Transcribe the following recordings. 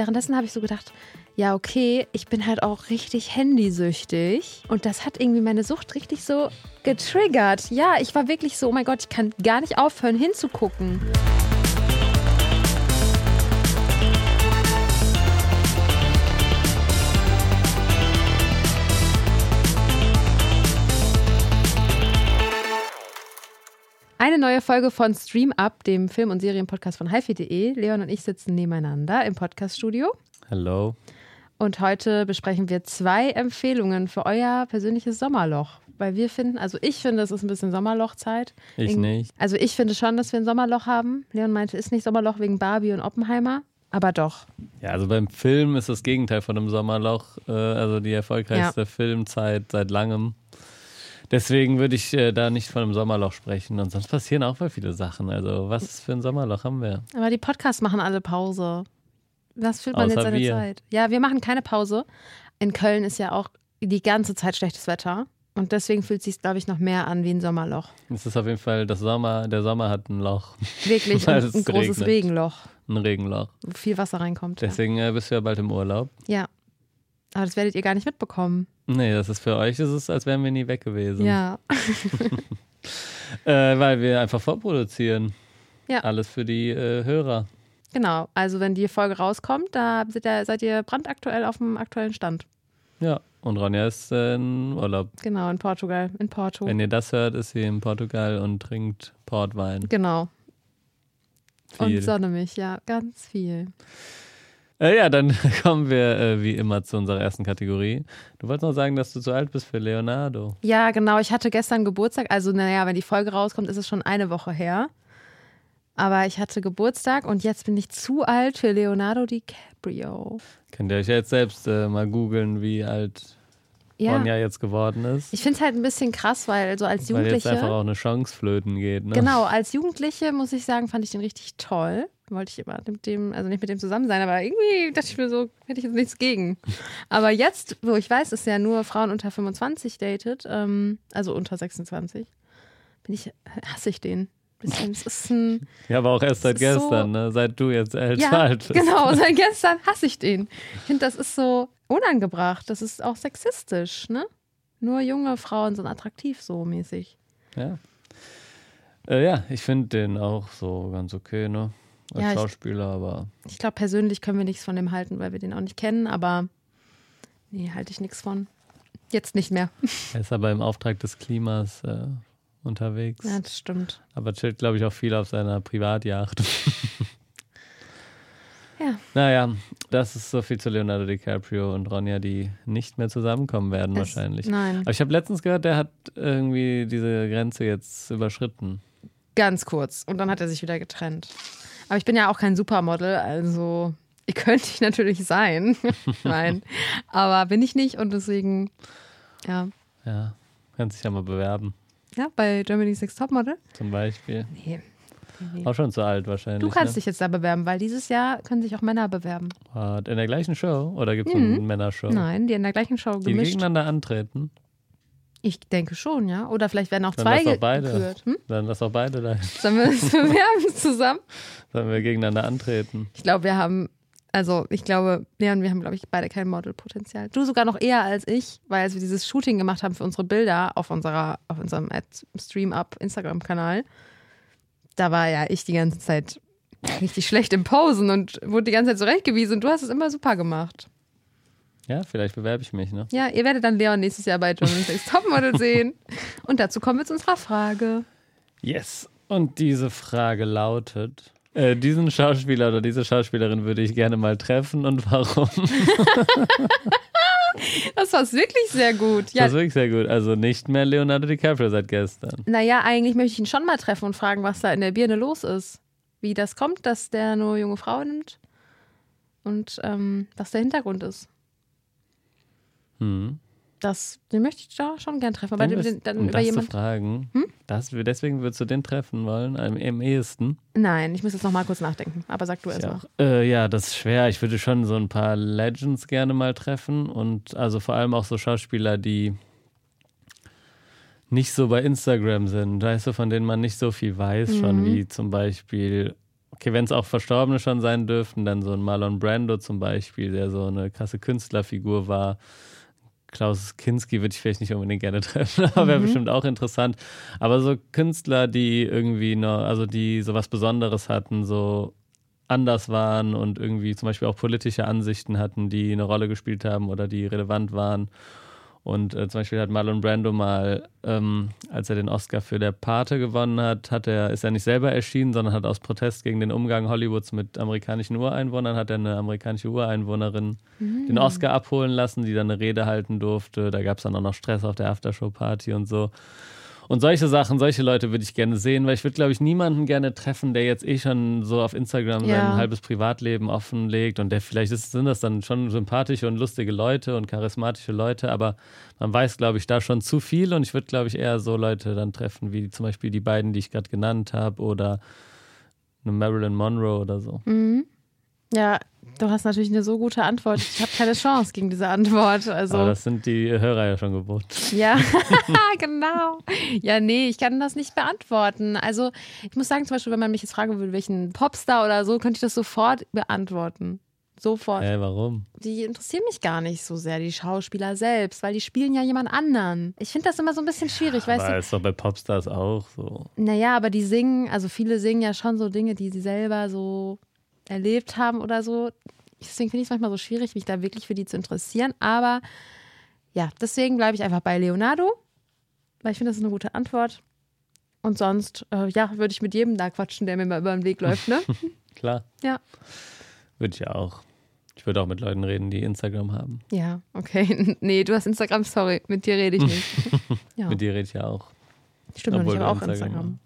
währenddessen habe ich so gedacht, ja, okay, ich bin halt auch richtig handysüchtig. Und das hat irgendwie meine Sucht richtig so getriggert. Ja, ich war wirklich so, oh mein Gott, ich kann gar nicht aufhören hinzugucken. Eine neue Folge von Stream Up, dem Film- und Serienpodcast von hifi.de. Leon und ich sitzen nebeneinander im Podcaststudio. Hallo. Und heute besprechen wir zwei Empfehlungen für euer persönliches Sommerloch. Weil wir finden, also ich finde, es ist ein bisschen Sommerlochzeit. Ich nicht. Also ich finde schon, dass wir ein Sommerloch haben. Leon meinte, ist nicht Sommerloch wegen Barbie und Oppenheimer. Aber doch. Ja, also beim Film ist das Gegenteil von einem Sommerloch. Äh, also die erfolgreichste ja. Filmzeit seit langem. Deswegen würde ich äh, da nicht von einem Sommerloch sprechen. Und sonst passieren auch voll viele Sachen. Also, was für ein Sommerloch haben wir? Aber die Podcasts machen alle Pause. Was fühlt man Außer jetzt seine wir. Zeit? Ja, wir machen keine Pause. In Köln ist ja auch die ganze Zeit schlechtes Wetter. Und deswegen fühlt es sich, glaube ich, noch mehr an wie ein Sommerloch. Es ist auf jeden Fall, das Sommer, der Sommer hat ein Loch. Wirklich, ein, ein großes regnet. Regenloch. Ein Regenloch. Wo viel Wasser reinkommt. Deswegen ja. äh, bist du ja bald im Urlaub. Ja. Aber das werdet ihr gar nicht mitbekommen. Nee, das ist für euch, ist es, als wären wir nie weg gewesen. Ja. äh, weil wir einfach vorproduzieren. Ja. Alles für die äh, Hörer. Genau, also wenn die Folge rauskommt, da seid ihr brandaktuell auf dem aktuellen Stand. Ja, und Ronja ist äh, in Urlaub. Genau, in Portugal, in Porto. Wenn ihr das hört, ist sie in Portugal und trinkt Portwein. Genau. Viel. Und sonne mich, ja, ganz viel. Äh, ja, dann kommen wir äh, wie immer zu unserer ersten Kategorie. Du wolltest noch sagen, dass du zu alt bist für Leonardo. Ja, genau. Ich hatte gestern Geburtstag. Also, naja, wenn die Folge rauskommt, ist es schon eine Woche her. Aber ich hatte Geburtstag und jetzt bin ich zu alt für Leonardo DiCaprio. Könnt ihr euch jetzt selbst äh, mal googeln, wie alt ja. Ronja jetzt geworden ist. Ich finde es halt ein bisschen krass, weil so als Jugendliche. Weil jetzt einfach auch eine Chance flöten geht. Ne? Genau, als Jugendliche muss ich sagen, fand ich den richtig toll. Wollte ich immer mit dem, also nicht mit dem zusammen sein, aber irgendwie dachte ich mir so, hätte ich jetzt nichts gegen. Aber jetzt, wo ich weiß, dass er nur Frauen unter 25 datet, ähm, also unter 26, bin ich, hasse ich den. Ein, ja, aber auch erst seit gestern, so, ne? seit du jetzt älter ja, alt bist. Genau, seit gestern hasse ich den. Ich finde, das ist so unangebracht. Das ist auch sexistisch, ne? Nur junge Frauen sind attraktiv so mäßig. Ja. Äh, ja, ich finde den auch so ganz okay, ne? Als ja, Schauspieler, ich, aber. Ich glaube, persönlich können wir nichts von dem halten, weil wir den auch nicht kennen, aber nee, halte ich nichts von. Jetzt nicht mehr. Er ist aber im Auftrag des Klimas äh, unterwegs. Ja, das stimmt. Aber chillt, glaube ich, auch viel auf seiner Privatjacht. ja. Naja, das ist so viel zu Leonardo DiCaprio und Ronja, die nicht mehr zusammenkommen werden, es, wahrscheinlich. Nein. Aber ich habe letztens gehört, der hat irgendwie diese Grenze jetzt überschritten. Ganz kurz. Und dann hat er sich wieder getrennt. Aber ich bin ja auch kein Supermodel, also ihr könnt ich natürlich sein. Nein. Aber bin ich nicht und deswegen, ja. Ja, kannst dich ja mal bewerben. Ja, bei Germany's Next Topmodel? Zum Beispiel. Nee. Nee. Auch schon zu alt wahrscheinlich. Du kannst ne? dich jetzt da bewerben, weil dieses Jahr können sich auch Männer bewerben. In der gleichen Show? Oder gibt es mhm. eine Männershow? Nein, die in der gleichen Show gemischt. Die gegeneinander antreten? Ich denke schon, ja. Oder vielleicht werden auch Dann zwei lass auch beide. gekürt. Hm? Dann lass auch beide da. Sollen wir uns bewerben zusammen? Sollen wir gegeneinander antreten? Ich glaube, wir haben, also ich glaube, Leon, wir haben, glaube ich, beide kein Modelpotenzial. Du sogar noch eher als ich, weil als wir dieses Shooting gemacht haben für unsere Bilder auf unserer, auf unserem Stream-Up Instagram-Kanal, da war ja ich die ganze Zeit richtig schlecht im Posen und wurde die ganze Zeit zurechtgewiesen und du hast es immer super gemacht. Ja, vielleicht bewerbe ich mich, ne? Ja, ihr werdet dann Leon nächstes Jahr bei Germany's Next Topmodel sehen. Und dazu kommen wir zu unserer Frage. Yes. Und diese Frage lautet: äh, Diesen Schauspieler oder diese Schauspielerin würde ich gerne mal treffen und warum? das war wirklich sehr gut. Ja. Das war wirklich sehr gut. Also nicht mehr Leonardo DiCaprio seit gestern. Naja, eigentlich möchte ich ihn schon mal treffen und fragen, was da in der Birne los ist. Wie das kommt, dass der nur junge Frauen nimmt und ähm, was der Hintergrund ist. Mhm. Das, den möchte ich da schon gern treffen. Aber den, den, dann um über das jemand, zu fragen, hm? das, deswegen würdest du den treffen wollen, am, am ehesten? Nein, ich muss jetzt noch mal kurz nachdenken. Aber sag du erst ja, mal. Äh, ja, das ist schwer. Ich würde schon so ein paar Legends gerne mal treffen und also vor allem auch so Schauspieler, die nicht so bei Instagram sind, weißt du, von denen man nicht so viel weiß, mhm. schon wie zum Beispiel Okay, wenn es auch Verstorbene schon sein dürften, dann so ein Marlon Brando zum Beispiel, der so eine krasse Künstlerfigur war. Klaus Kinski würde ich vielleicht nicht unbedingt gerne treffen, aber wäre mhm. bestimmt auch interessant. Aber so Künstler, die irgendwie noch, also die so was Besonderes hatten, so anders waren und irgendwie zum Beispiel auch politische Ansichten hatten, die eine Rolle gespielt haben oder die relevant waren und äh, zum Beispiel hat Marlon Brando mal, ähm, als er den Oscar für Der Pate gewonnen hat, hat er, ist er nicht selber erschienen, sondern hat aus Protest gegen den Umgang Hollywoods mit amerikanischen Ureinwohnern, hat er eine amerikanische Ureinwohnerin mhm. den Oscar abholen lassen, die dann eine Rede halten durfte. Da gab es dann auch noch Stress auf der Aftershow-Party und so. Und solche Sachen, solche Leute würde ich gerne sehen, weil ich würde, glaube ich, niemanden gerne treffen, der jetzt eh schon so auf Instagram ja. sein halbes Privatleben offenlegt und der vielleicht ist, sind das dann schon sympathische und lustige Leute und charismatische Leute, aber man weiß, glaube ich, da schon zu viel und ich würde, glaube ich, eher so Leute dann treffen, wie zum Beispiel die beiden, die ich gerade genannt habe oder eine Marilyn Monroe oder so. Mhm. Ja, du hast natürlich eine so gute Antwort. Ich habe keine Chance gegen diese Antwort. Also. Aber das sind die Hörer ja schon gewohnt. Ja, genau. Ja, nee, ich kann das nicht beantworten. Also, ich muss sagen, zum Beispiel, wenn man mich jetzt fragen würde, welchen Popstar oder so, könnte ich das sofort beantworten. Sofort. Hä, warum? Die interessieren mich gar nicht so sehr, die Schauspieler selbst, weil die spielen ja jemand anderen. Ich finde das immer so ein bisschen schwierig, ja, weißt aber du? ist doch bei Popstars auch so. Naja, aber die singen, also viele singen ja schon so Dinge, die sie selber so erlebt haben oder so. Deswegen finde ich es manchmal so schwierig, mich da wirklich für die zu interessieren. Aber ja, deswegen bleibe ich einfach bei Leonardo, weil ich finde, das ist eine gute Antwort. Und sonst, äh, ja, würde ich mit jedem da quatschen, der mir mal über den Weg läuft, ne? Klar. Ja. Würde ich auch. Ich würde auch mit Leuten reden, die Instagram haben. Ja, okay. Nee, du hast Instagram, sorry. Mit dir rede ich nicht. ja. Mit dir rede ich ja auch. Stimmt, Obwohl ich habe auch Instagram. Instagram.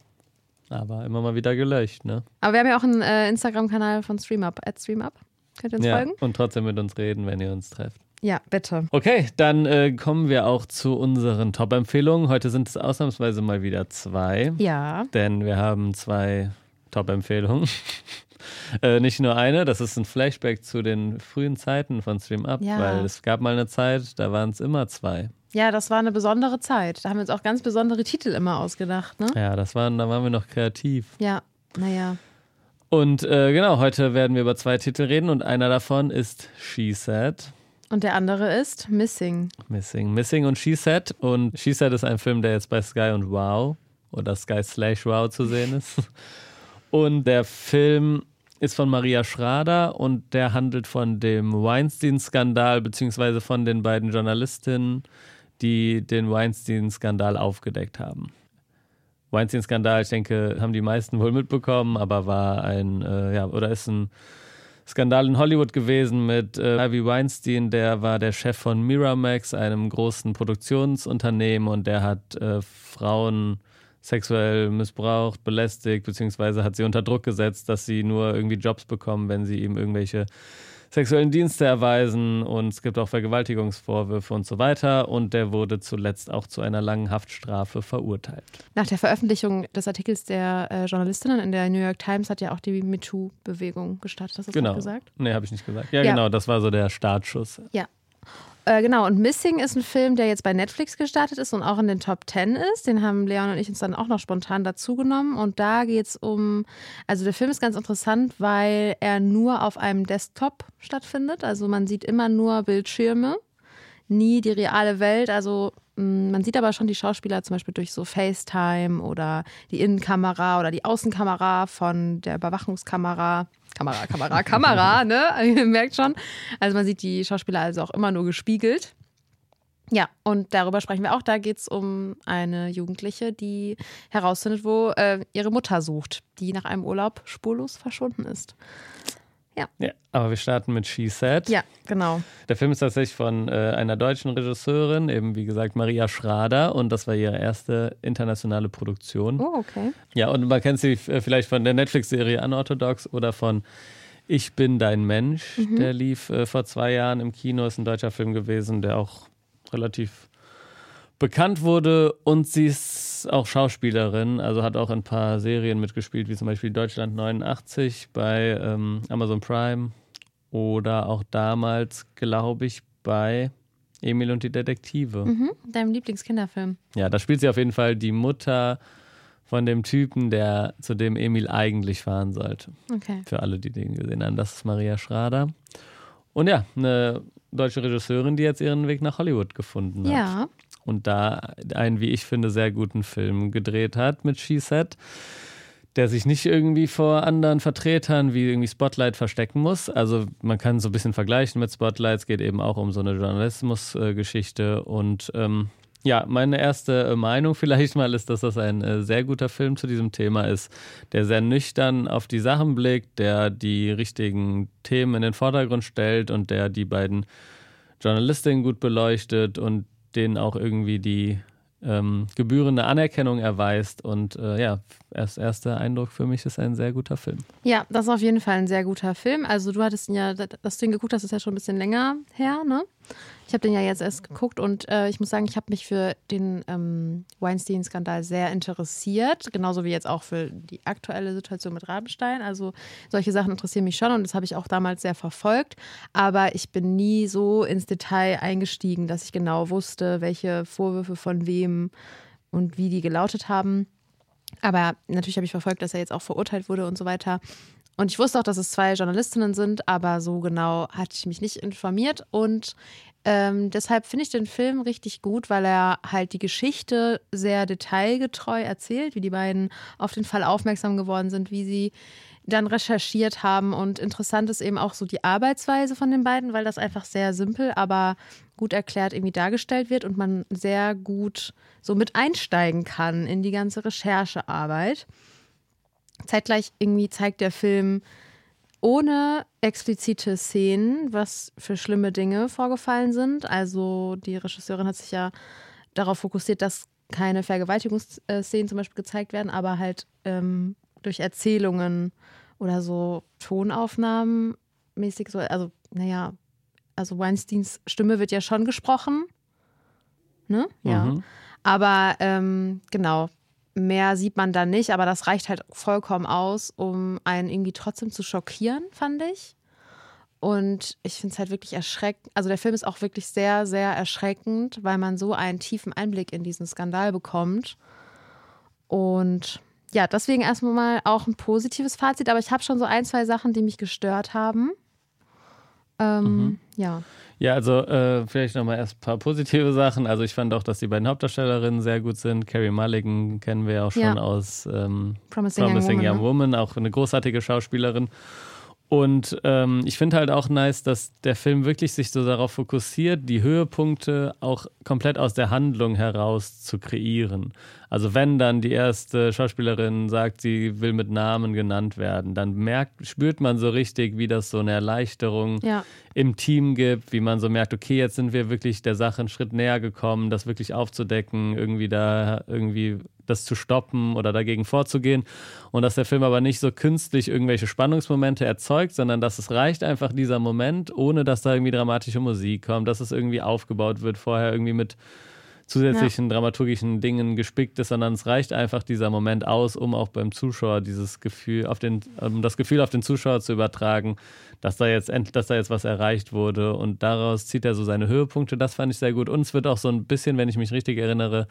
Aber immer mal wieder gelöscht, ne? Aber wir haben ja auch einen äh, Instagram-Kanal von StreamUp, at StreamUp. Könnt ihr uns ja, folgen? Und trotzdem mit uns reden, wenn ihr uns trefft. Ja, bitte. Okay, dann äh, kommen wir auch zu unseren Top-Empfehlungen. Heute sind es ausnahmsweise mal wieder zwei. Ja. Denn wir haben zwei Top-Empfehlungen. Äh, nicht nur eine, das ist ein Flashback zu den frühen Zeiten von StreamUp, ja. weil es gab mal eine Zeit, da waren es immer zwei. Ja, das war eine besondere Zeit. Da haben wir uns auch ganz besondere Titel immer ausgedacht, ne? Ja, das waren, da waren wir noch kreativ. Ja, naja. Und äh, genau, heute werden wir über zwei Titel reden und einer davon ist She Said. Und der andere ist Missing. Missing. Missing und She Said. Und She Said ist ein Film, der jetzt bei Sky und Wow oder Sky Slash Wow zu sehen ist. Und der Film ist von Maria Schrader und der handelt von dem Weinstein-Skandal, beziehungsweise von den beiden Journalistinnen, die den Weinstein-Skandal aufgedeckt haben. Weinstein-Skandal, ich denke, haben die meisten wohl mitbekommen, aber war ein, äh, ja, oder ist ein Skandal in Hollywood gewesen mit äh, Harvey Weinstein, der war der Chef von Miramax, einem großen Produktionsunternehmen und der hat äh, Frauen sexuell missbraucht, belästigt, beziehungsweise hat sie unter Druck gesetzt, dass sie nur irgendwie Jobs bekommen, wenn sie ihm irgendwelche sexuellen Dienste erweisen und es gibt auch Vergewaltigungsvorwürfe und so weiter. Und der wurde zuletzt auch zu einer langen Haftstrafe verurteilt. Nach der Veröffentlichung des Artikels der äh, Journalistinnen in der New York Times hat ja auch die MeToo-Bewegung gestartet. Hast du das genau. gesagt? Nee, habe ich nicht gesagt. Ja, ja, genau, das war so der Startschuss. Ja. Äh, genau, und Missing ist ein Film, der jetzt bei Netflix gestartet ist und auch in den Top Ten ist. Den haben Leon und ich uns dann auch noch spontan dazugenommen. Und da geht es um, also der Film ist ganz interessant, weil er nur auf einem Desktop stattfindet. Also man sieht immer nur Bildschirme, nie die reale Welt. Also mm, man sieht aber schon die Schauspieler zum Beispiel durch so FaceTime oder die Innenkamera oder die Außenkamera von der Überwachungskamera. Kamera, Kamera, Kamera, ne? Ihr merkt schon. Also man sieht die Schauspieler also auch immer nur gespiegelt. Ja, und darüber sprechen wir auch. Da geht es um eine Jugendliche, die herausfindet, wo äh, ihre Mutter sucht, die nach einem Urlaub spurlos verschwunden ist. Ja. ja. Aber wir starten mit She Said. Ja, genau. Der Film ist tatsächlich von äh, einer deutschen Regisseurin, eben wie gesagt Maria Schrader, und das war ihre erste internationale Produktion. Oh, okay. Ja, und man kennt sie äh, vielleicht von der Netflix-Serie Unorthodox oder von Ich bin dein Mensch. Mhm. Der lief äh, vor zwei Jahren im Kino, ist ein deutscher Film gewesen, der auch relativ bekannt wurde und sie ist auch Schauspielerin, also hat auch ein paar Serien mitgespielt, wie zum Beispiel Deutschland 89 bei ähm, Amazon Prime oder auch damals, glaube ich, bei Emil und die Detektive. Mhm, deinem Lieblingskinderfilm. Ja, da spielt sie auf jeden Fall die Mutter von dem Typen, der zu dem Emil eigentlich fahren sollte. Okay. Für alle, die den gesehen haben. Das ist Maria Schrader. Und ja, eine deutsche Regisseurin, die jetzt ihren Weg nach Hollywood gefunden hat. Ja. Und da einen, wie ich finde, sehr guten Film gedreht hat mit She Said der sich nicht irgendwie vor anderen Vertretern wie irgendwie Spotlight verstecken muss. Also man kann so ein bisschen vergleichen mit Spotlight. Es geht eben auch um so eine Journalismusgeschichte. und ähm, ja, meine erste äh, Meinung vielleicht mal ist, dass das ein äh, sehr guter Film zu diesem Thema ist, der sehr nüchtern auf die Sachen blickt, der die richtigen Themen in den Vordergrund stellt und der die beiden Journalistinnen gut beleuchtet und denen auch irgendwie die ähm, gebührende Anerkennung erweist. Und äh, ja, erst erster Eindruck für mich ist ein sehr guter Film. Ja, das ist auf jeden Fall ein sehr guter Film. Also du hattest ihn ja, das Ding geguckt, das ist ja schon ein bisschen länger her, ne? Ich habe den ja jetzt erst geguckt und äh, ich muss sagen, ich habe mich für den ähm, Weinstein-Skandal sehr interessiert, genauso wie jetzt auch für die aktuelle Situation mit Rabenstein. Also solche Sachen interessieren mich schon und das habe ich auch damals sehr verfolgt. Aber ich bin nie so ins Detail eingestiegen, dass ich genau wusste, welche Vorwürfe von wem und wie die gelautet haben. Aber natürlich habe ich verfolgt, dass er jetzt auch verurteilt wurde und so weiter. Und ich wusste auch, dass es zwei Journalistinnen sind, aber so genau hatte ich mich nicht informiert. Und ähm, deshalb finde ich den Film richtig gut, weil er halt die Geschichte sehr detailgetreu erzählt, wie die beiden auf den Fall aufmerksam geworden sind, wie sie dann recherchiert haben. Und interessant ist eben auch so die Arbeitsweise von den beiden, weil das einfach sehr simpel, aber gut erklärt irgendwie dargestellt wird und man sehr gut so mit einsteigen kann in die ganze Recherchearbeit. Zeitgleich irgendwie zeigt der Film ohne explizite Szenen, was für schlimme Dinge vorgefallen sind. Also die Regisseurin hat sich ja darauf fokussiert, dass keine Vergewaltigungsszenen zum Beispiel gezeigt werden, aber halt ähm, durch Erzählungen oder so Tonaufnahmen mäßig so, also naja, also Weinsteins Stimme wird ja schon gesprochen, ne? Ja. Mhm. Aber ähm, genau, mehr sieht man da nicht, aber das reicht halt vollkommen aus, um einen irgendwie trotzdem zu schockieren, fand ich. Und ich finde es halt wirklich erschreckend. Also der Film ist auch wirklich sehr, sehr erschreckend, weil man so einen tiefen Einblick in diesen Skandal bekommt. Und ja, deswegen erstmal mal auch ein positives Fazit, aber ich habe schon so ein, zwei Sachen, die mich gestört haben. Ähm, mhm. Ja. Ja, also äh, vielleicht nochmal erst ein paar positive Sachen. Also ich fand auch, dass die beiden Hauptdarstellerinnen sehr gut sind. Carrie Mulligan kennen wir ja auch schon ja. aus ähm, Promising, Promising, Young, Woman, Young Woman, auch eine großartige Schauspielerin. Und ähm, ich finde halt auch nice, dass der Film wirklich sich so darauf fokussiert, die Höhepunkte auch komplett aus der Handlung heraus zu kreieren. Also wenn dann die erste Schauspielerin sagt, sie will mit Namen genannt werden, dann merkt, spürt man so richtig, wie das so eine Erleichterung ja. im Team gibt, wie man so merkt, okay, jetzt sind wir wirklich der Sache einen Schritt näher gekommen, das wirklich aufzudecken, irgendwie da irgendwie das zu stoppen oder dagegen vorzugehen. Und dass der Film aber nicht so künstlich irgendwelche Spannungsmomente erzeugt, sondern dass es reicht einfach dieser Moment, ohne dass da irgendwie dramatische Musik kommt, dass es irgendwie aufgebaut wird, vorher irgendwie mit zusätzlichen ja. dramaturgischen Dingen gespickt ist, sondern es reicht einfach dieser Moment aus, um auch beim Zuschauer dieses Gefühl auf den, um das Gefühl auf den Zuschauer zu übertragen, dass da jetzt dass da jetzt was erreicht wurde und daraus zieht er so seine Höhepunkte. Das fand ich sehr gut. Und es wird auch so ein bisschen, wenn ich mich richtig erinnere,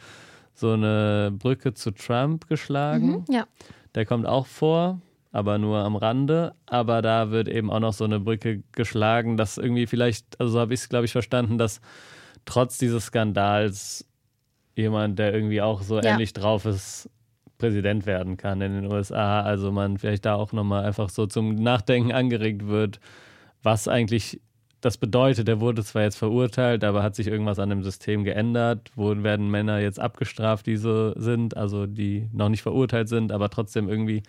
so eine Brücke zu Trump geschlagen. Mhm, ja. Der kommt auch vor, aber nur am Rande. Aber da wird eben auch noch so eine Brücke geschlagen, dass irgendwie vielleicht, also so habe ich es, glaube ich, verstanden, dass trotz dieses Skandals jemand, der irgendwie auch so ja. ähnlich drauf ist, Präsident werden kann in den USA. Also man vielleicht da auch nochmal einfach so zum Nachdenken angeregt wird, was eigentlich das bedeutet. Er wurde zwar jetzt verurteilt, aber hat sich irgendwas an dem System geändert? Wo werden Männer jetzt abgestraft, die so sind, also die noch nicht verurteilt sind, aber trotzdem irgendwie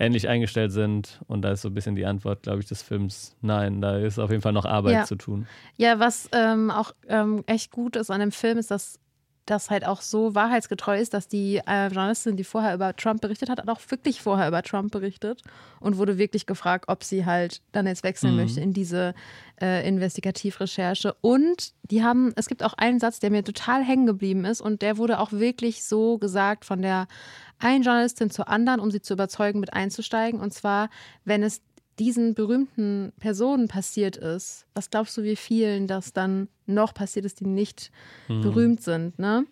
ähnlich eingestellt sind. Und da ist so ein bisschen die Antwort, glaube ich, des Films, nein, da ist auf jeden Fall noch Arbeit ja. zu tun. Ja, was ähm, auch ähm, echt gut ist an dem Film, ist, dass das halt auch so wahrheitsgetreu ist, dass die äh, Journalistin, die vorher über Trump berichtet hat, hat auch wirklich vorher über Trump berichtet und wurde wirklich gefragt, ob sie halt dann jetzt wechseln mhm. möchte in diese äh, Investigativrecherche. Und die haben, es gibt auch einen Satz, der mir total hängen geblieben ist und der wurde auch wirklich so gesagt von der einen Journalistin zur anderen, um sie zu überzeugen, mit einzusteigen. Und zwar, wenn es diesen berühmten Personen passiert ist, was glaubst du, wie vielen das dann noch passiert ist, die nicht mhm. berühmt sind, ne?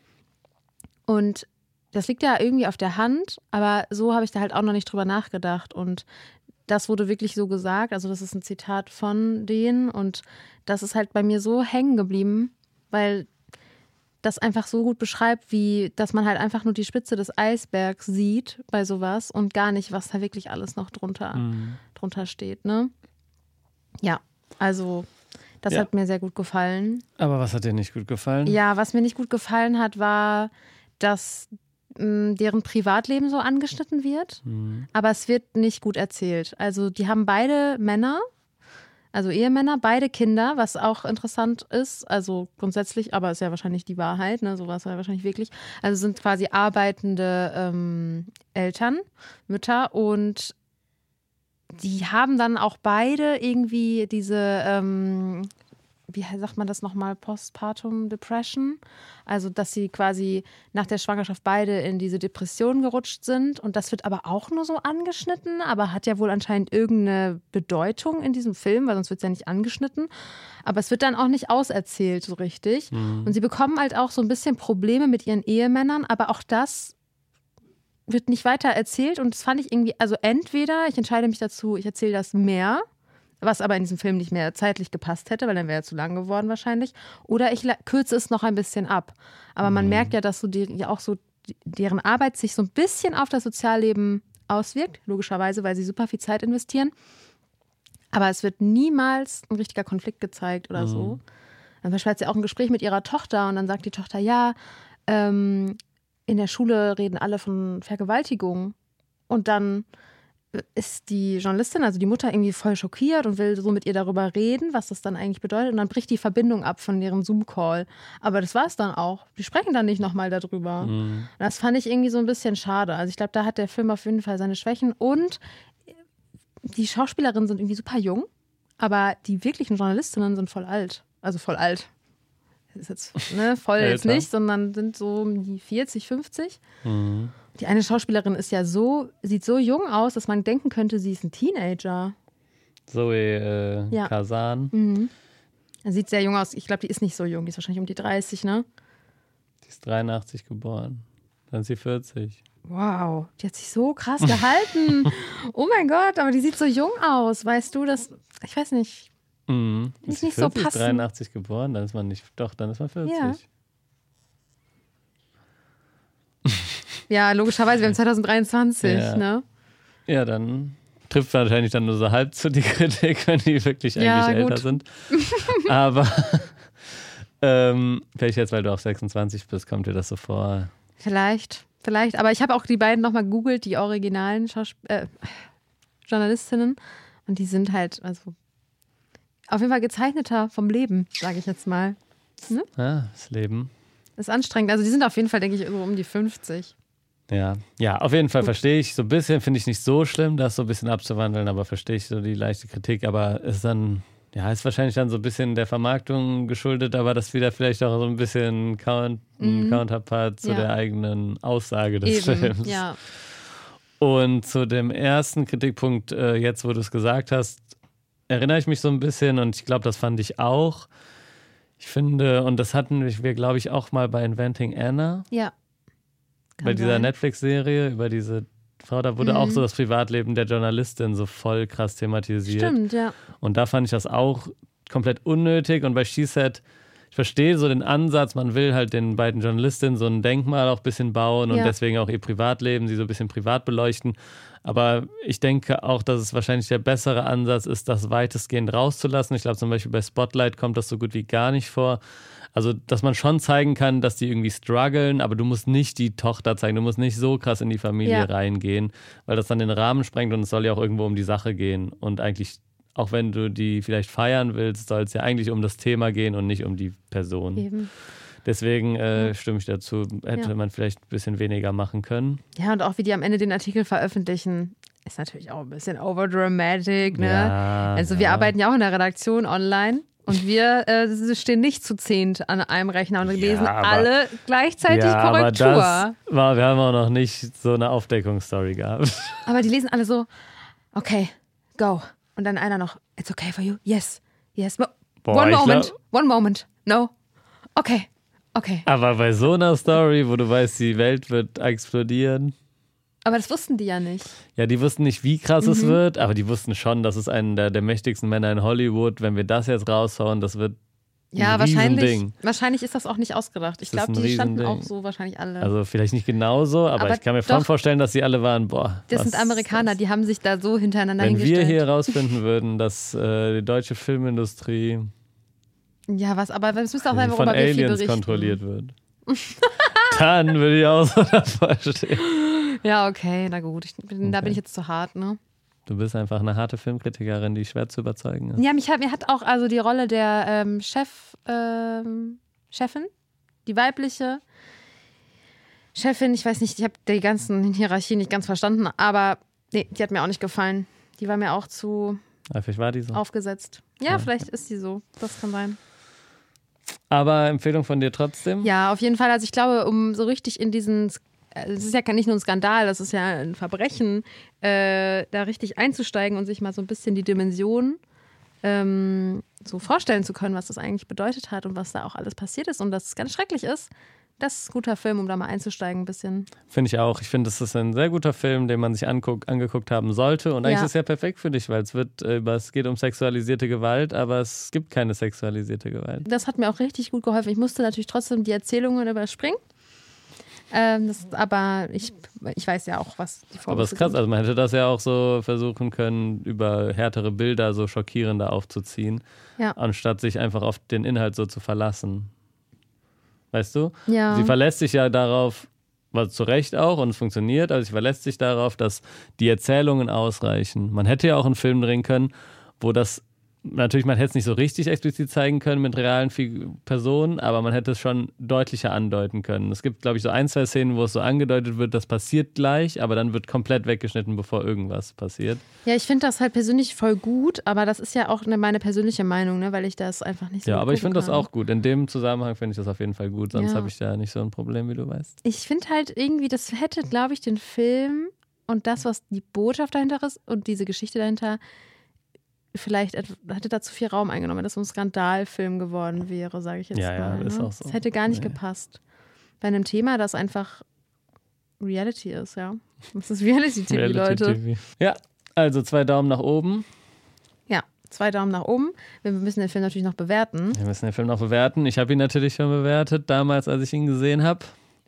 Und das liegt ja irgendwie auf der Hand, aber so habe ich da halt auch noch nicht drüber nachgedacht. Und das wurde wirklich so gesagt. Also, das ist ein Zitat von denen und das ist halt bei mir so hängen geblieben, weil das einfach so gut beschreibt, wie dass man halt einfach nur die Spitze des Eisbergs sieht bei sowas und gar nicht, was da wirklich alles noch drunter, mhm. drunter steht. Ne? Ja, also das ja. hat mir sehr gut gefallen. Aber was hat dir nicht gut gefallen? Ja, was mir nicht gut gefallen hat, war, dass mh, deren Privatleben so angeschnitten wird, mhm. aber es wird nicht gut erzählt. Also die haben beide Männer also Ehemänner, beide Kinder, was auch interessant ist. Also grundsätzlich, aber ist ja wahrscheinlich die Wahrheit, ne? so war es ja wahrscheinlich wirklich. Also sind quasi arbeitende ähm, Eltern, Mütter und die haben dann auch beide irgendwie diese ähm, wie sagt man das nochmal, Postpartum Depression. Also, dass sie quasi nach der Schwangerschaft beide in diese Depression gerutscht sind. Und das wird aber auch nur so angeschnitten, aber hat ja wohl anscheinend irgendeine Bedeutung in diesem Film, weil sonst wird es ja nicht angeschnitten. Aber es wird dann auch nicht auserzählt so richtig. Mhm. Und sie bekommen halt auch so ein bisschen Probleme mit ihren Ehemännern, aber auch das wird nicht weiter erzählt und das fand ich irgendwie, also entweder ich entscheide mich dazu, ich erzähle das mehr was aber in diesem Film nicht mehr zeitlich gepasst hätte, weil dann wäre er zu lang geworden wahrscheinlich. Oder ich kürze es noch ein bisschen ab. Aber man mhm. merkt ja, dass so die, ja auch so deren Arbeit sich so ein bisschen auf das Sozialleben auswirkt, logischerweise, weil sie super viel Zeit investieren. Aber es wird niemals ein richtiger Konflikt gezeigt oder mhm. so. Dann hat sie auch ein Gespräch mit ihrer Tochter und dann sagt die Tochter, ja, ähm, in der Schule reden alle von Vergewaltigung. Und dann ist die Journalistin, also die Mutter, irgendwie voll schockiert und will so mit ihr darüber reden, was das dann eigentlich bedeutet. Und dann bricht die Verbindung ab von ihrem Zoom-Call. Aber das war es dann auch. Die sprechen dann nicht nochmal darüber. Mhm. Das fand ich irgendwie so ein bisschen schade. Also ich glaube, da hat der Film auf jeden Fall seine Schwächen. Und die Schauspielerinnen sind irgendwie super jung, aber die wirklichen Journalistinnen sind voll alt. Also voll alt. Das ist jetzt ne, voll jetzt nicht, sondern sind so um die 40, 50. Mhm. Die eine Schauspielerin ist ja so, sieht so jung aus, dass man denken könnte, sie ist ein Teenager. Zoe äh, ja. Kazan. Mhm. Sieht sehr jung aus. Ich glaube, die ist nicht so jung. Die ist wahrscheinlich um die 30, ne? Die ist 83 geboren. Dann ist sie 40. Wow, die hat sich so krass gehalten. oh mein Gott, aber die sieht so jung aus. Weißt du, das, ich weiß nicht. Mhm. Ist nicht 40, so passend. 83 geboren, dann ist man nicht, doch, dann ist man 40. Ja. Ja, logischerweise, wir haben 2023, ja. ne? Ja, dann trifft wahrscheinlich dann nur so halb zu die Kritik, wenn die wirklich eigentlich ja, älter sind. Aber ähm, vielleicht jetzt, weil du auch 26 bist, kommt dir das so vor. Vielleicht, vielleicht. Aber ich habe auch die beiden nochmal googelt, die originalen Schausp äh, Journalistinnen. Und die sind halt, also auf jeden Fall gezeichneter vom Leben, sage ich jetzt mal. Ne? Ja, das Leben. ist anstrengend. Also die sind auf jeden Fall, denke ich, so um die 50. Ja, ja, auf jeden Fall verstehe ich so ein bisschen, finde ich nicht so schlimm, das so ein bisschen abzuwandeln, aber verstehe ich so die leichte Kritik, aber ist dann, ja, ist wahrscheinlich dann so ein bisschen der Vermarktung geschuldet, aber das wieder vielleicht auch so ein bisschen Count, mhm. Counterpart zu ja. der eigenen Aussage des Eben, Films. Ja. Und zu dem ersten Kritikpunkt, äh, jetzt wo du es gesagt hast, erinnere ich mich so ein bisschen und ich glaube, das fand ich auch. Ich finde, und das hatten wir, glaube ich, auch mal bei Inventing Anna. Ja bei dieser Netflix-Serie über diese Frau, da wurde mhm. auch so das Privatleben der Journalistin so voll krass thematisiert. Stimmt, ja. Und da fand ich das auch komplett unnötig. Und bei She Said, ich verstehe so den Ansatz, man will halt den beiden Journalistinnen so ein Denkmal auch ein bisschen bauen und ja. deswegen auch ihr Privatleben, sie so ein bisschen privat beleuchten. Aber ich denke auch, dass es wahrscheinlich der bessere Ansatz ist, das weitestgehend rauszulassen. Ich glaube zum Beispiel bei Spotlight kommt das so gut wie gar nicht vor. Also, dass man schon zeigen kann, dass die irgendwie strugglen, aber du musst nicht die Tochter zeigen, du musst nicht so krass in die Familie ja. reingehen, weil das dann den Rahmen sprengt und es soll ja auch irgendwo um die Sache gehen. Und eigentlich, auch wenn du die vielleicht feiern willst, soll es ja eigentlich um das Thema gehen und nicht um die Person. Eben. Deswegen äh, stimme ich dazu, hätte ja. man vielleicht ein bisschen weniger machen können. Ja, und auch wie die am Ende den Artikel veröffentlichen, ist natürlich auch ein bisschen overdramatic. Ne? Ja, also wir arbeiten ja auch in der Redaktion online und wir äh, stehen nicht zu zehnt an einem Rechner und lesen aber, alle gleichzeitig Korrektur. Aber das war, wir haben auch noch nicht so eine Aufdeckungsstory gehabt. Aber die lesen alle so, okay, go. Und dann einer noch, it's okay for you? Yes, yes. Boah, one moment, one moment. No. Okay, Okay. Aber bei so einer Story, wo du weißt, die Welt wird explodieren. Aber das wussten die ja nicht. Ja, die wussten nicht, wie krass mhm. es wird, aber die wussten schon, dass es einen der, der mächtigsten Männer in Hollywood, wenn wir das jetzt raushauen, das wird ja, wahrscheinlich, wahrscheinlich ist das auch nicht ausgedacht. Ich glaube, die standen auch so wahrscheinlich alle. Also vielleicht nicht genauso, aber, aber ich kann mir doch, vorstellen, dass sie alle waren, boah. Das sind Amerikaner, die haben sich da so hintereinander Wenn hingestellt. wir hier herausfinden würden, dass äh, die deutsche Filmindustrie ja, was, aber es müsste auch sein, worüber von wir Aliens kontrolliert wird. Dann würde ich auch so davor stehen. Ja, okay, na gut. Ich, okay. Da bin ich jetzt zu hart, ne? Du bist einfach eine harte Filmkritikerin, die schwer zu überzeugen ist. Ja, mich hat, mir hat auch also die Rolle der ähm, Chef, ähm, Chefin, die weibliche Chefin, ich weiß nicht, ich habe die ganzen Hierarchien nicht ganz verstanden, aber nee, die hat mir auch nicht gefallen. Die war mir auch zu ja, vielleicht war die so. aufgesetzt. Ja, ja, vielleicht ist sie so. Das kann sein. Aber Empfehlung von dir trotzdem? Ja, auf jeden Fall. Also ich glaube, um so richtig in diesen es ist ja nicht nur ein Skandal, das ist ja ein Verbrechen, äh, da richtig einzusteigen und sich mal so ein bisschen die Dimension ähm, so vorstellen zu können, was das eigentlich bedeutet hat und was da auch alles passiert ist und dass es ganz schrecklich ist. Das ist ein guter Film, um da mal einzusteigen ein bisschen. Finde ich auch. Ich finde, das ist ein sehr guter Film, den man sich anguck, angeguckt haben sollte. Und eigentlich ja. ist es ja perfekt für dich, weil es wird, äh, es geht um sexualisierte Gewalt, aber es gibt keine sexualisierte Gewalt. Das hat mir auch richtig gut geholfen. Ich musste natürlich trotzdem die Erzählungen überspringen. Ähm, das, aber ich, ich weiß ja auch, was die Vorwürfe Aber es ist krass, sind. also man hätte das ja auch so versuchen können, über härtere Bilder so schockierender aufzuziehen, ja. anstatt sich einfach auf den Inhalt so zu verlassen. Weißt du? Ja. Sie verlässt sich ja darauf, was zu Recht auch und es funktioniert, aber sie verlässt sich darauf, dass die Erzählungen ausreichen. Man hätte ja auch einen Film drehen können, wo das natürlich, man hätte es nicht so richtig explizit zeigen können mit realen Personen, aber man hätte es schon deutlicher andeuten können. Es gibt, glaube ich, so ein, zwei Szenen, wo es so angedeutet wird, das passiert gleich, aber dann wird komplett weggeschnitten, bevor irgendwas passiert. Ja, ich finde das halt persönlich voll gut, aber das ist ja auch eine, meine persönliche Meinung, ne, weil ich das einfach nicht so Ja, aber ich finde das auch gut. In dem Zusammenhang finde ich das auf jeden Fall gut, sonst ja. habe ich da nicht so ein Problem, wie du weißt. Ich finde halt irgendwie, das hätte, glaube ich, den Film und das, was die Botschaft dahinter ist und diese Geschichte dahinter, vielleicht hätte da zu viel Raum eingenommen, wenn das so ein Skandalfilm geworden wäre, sage ich jetzt ja, mal. Ja, ist ne? auch so. Das hätte gar nicht nee. gepasst. Bei einem Thema, das einfach Reality ist, ja. Das ist Reality-TV, Reality Leute. TV. Ja, also zwei Daumen nach oben. Ja, zwei Daumen nach oben. Wir müssen den Film natürlich noch bewerten. Wir müssen den Film noch bewerten. Ich habe ihn natürlich schon bewertet, damals, als ich ihn gesehen habe.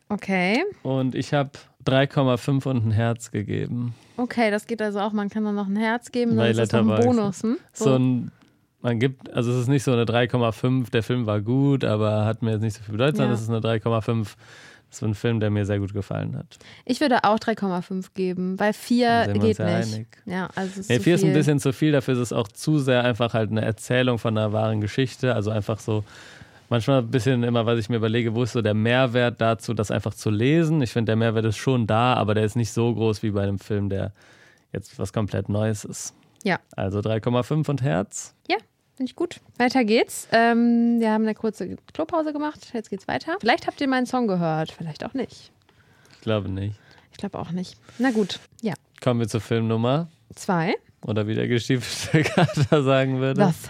Okay. Und ich habe 3,5 und ein Herz gegeben. Okay, das geht also auch. Man kann dann noch ein Herz geben, dann ist das ein Bonus. Hm? So. so ein, man gibt, also es ist nicht so eine 3,5, der Film war gut, aber hat mir jetzt nicht so viel bedeutet, sondern es ist eine 3,5. Das ist ein Film, der mir sehr gut gefallen hat. Ich würde auch 3,5 geben, weil 4 geht nicht. Einig. Ja, also ist nee, 4 ist ein bisschen zu viel, dafür ist es auch zu sehr einfach halt eine Erzählung von einer wahren Geschichte, also einfach so manchmal ein bisschen immer, was ich mir überlege, wo ist so der Mehrwert dazu, das einfach zu lesen. Ich finde, der Mehrwert ist schon da, aber der ist nicht so groß wie bei einem Film, der jetzt was komplett Neues ist. Ja. Also 3,5 und Herz. Ja, finde ich gut. Weiter geht's. Ähm, wir haben eine kurze Klopause gemacht. Jetzt geht's weiter. Vielleicht habt ihr meinen Song gehört, vielleicht auch nicht. Ich glaube nicht. Ich glaube auch nicht. Na gut, ja. Kommen wir zur Filmnummer. Zwei. Oder wie der gestiefelte Kater sagen würde. Was?